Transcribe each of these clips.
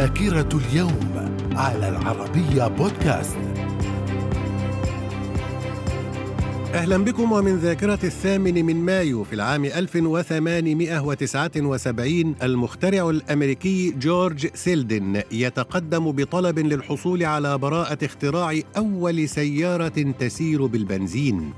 ذاكرة اليوم على العربية بودكاست. أهلا بكم ومن ذاكرة الثامن من مايو في العام 1879 المخترع الأمريكي جورج سيلدن يتقدم بطلب للحصول على براءة اختراع أول سيارة تسير بالبنزين.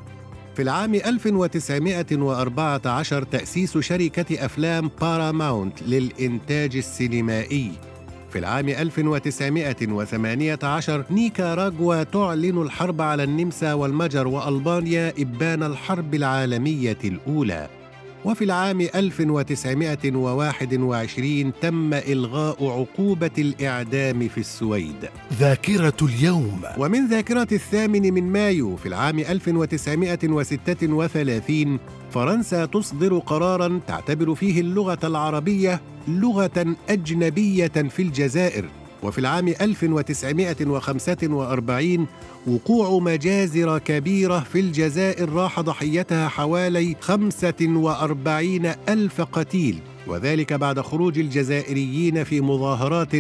في العام 1914 تأسيس شركة أفلام باراماونت للإنتاج السينمائي. في العام 1918 نيكاراغوا تعلن الحرب على النمسا والمجر وألبانيا إبان الحرب العالمية الأولى. وفي العام 1921 تم إلغاء عقوبة الإعدام في السويد. ذاكرة اليوم. ومن ذاكرة الثامن من مايو في العام 1936 فرنسا تصدر قرارا تعتبر فيه اللغة العربية لغة أجنبية في الجزائر. وفي العام 1945 وقوع مجازر كبيرة في الجزائر راح ضحيتها حوالي 45 ألف قتيل. وذلك بعد خروج الجزائريين في مظاهرات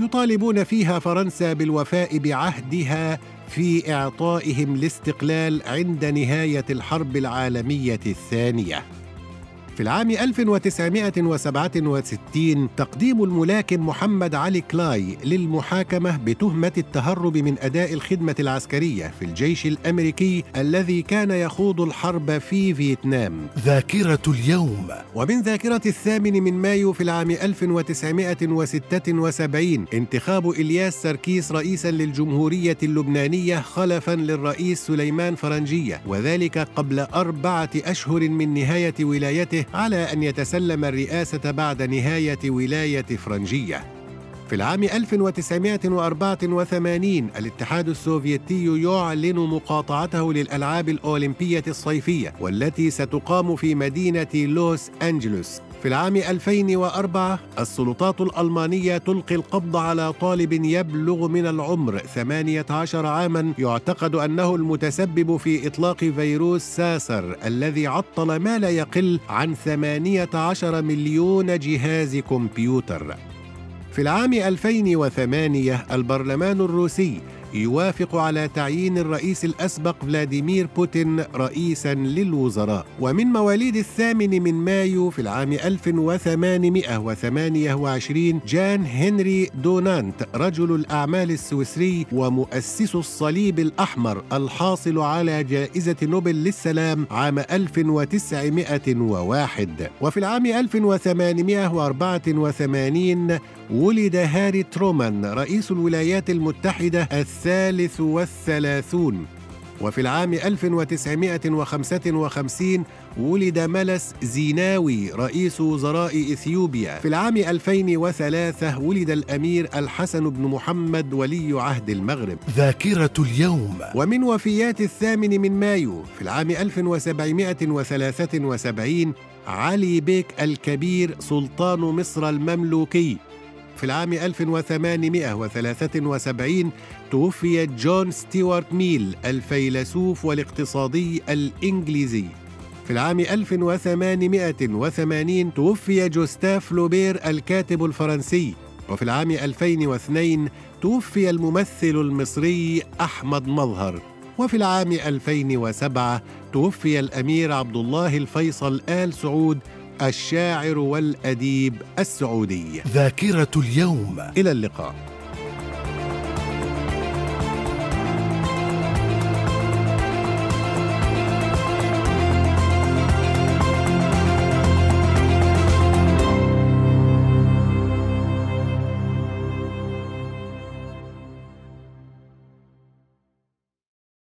يطالبون فيها فرنسا بالوفاء بعهدها في إعطائهم الاستقلال عند نهاية الحرب العالمية الثانية. في العام 1967 تقديم الملاكم محمد علي كلاي للمحاكمة بتهمة التهرب من أداء الخدمة العسكرية في الجيش الأمريكي الذي كان يخوض الحرب في فيتنام. ذاكرة اليوم. ومن ذاكرة الثامن من مايو في العام 1976 انتخاب إلياس سركيس رئيسا للجمهورية اللبنانية خلفا للرئيس سليمان فرنجية وذلك قبل أربعة أشهر من نهاية ولايته على أن يتسلم الرئاسة بعد نهاية ولاية فرنجية. في العام 1984 الاتحاد السوفيتي يعلن مقاطعته للألعاب الأولمبية الصيفية والتي ستقام في مدينة لوس أنجلوس في العام 2004 السلطات الألمانية تلقي القبض على طالب يبلغ من العمر 18 عاما. يعتقد أنه المتسبب في إطلاق فيروس ساسر الذي عطل ما لا يقل عن 18 مليون جهاز كمبيوتر. في العام 2008 البرلمان الروسي يوافق على تعيين الرئيس الأسبق فلاديمير بوتين رئيسا للوزراء. ومن مواليد الثامن من مايو في العام 1828 جان هنري دونانت رجل الأعمال السويسري ومؤسس الصليب الأحمر الحاصل على جائزة نوبل للسلام عام 1901 وفي العام 1884 ولد هاري ترومان رئيس الولايات المتحدة الثالث والثلاثون. وفي العام 1955 ولد ملس زيناوي رئيس وزراء إثيوبيا. في العام 2003 ولد الأمير الحسن بن محمد ولي عهد المغرب. ذاكرة اليوم. ومن وفيات الثامن من مايو في العام 1773 علي بيك الكبير سلطان مصر المملوكي. في العام 1873 توفي جون ستيوارت ميل الفيلسوف والاقتصادي الإنجليزي. في العام 1880 توفي جوستاف لوبير الكاتب الفرنسي. وفي العام 2002 توفي الممثل المصري أحمد مظهر. وفي العام 2007 توفي الأمير عبد الله الفيصل آل سعود الشاعر والأديب السعودي. ذاكرة اليوم. إلى اللقاء.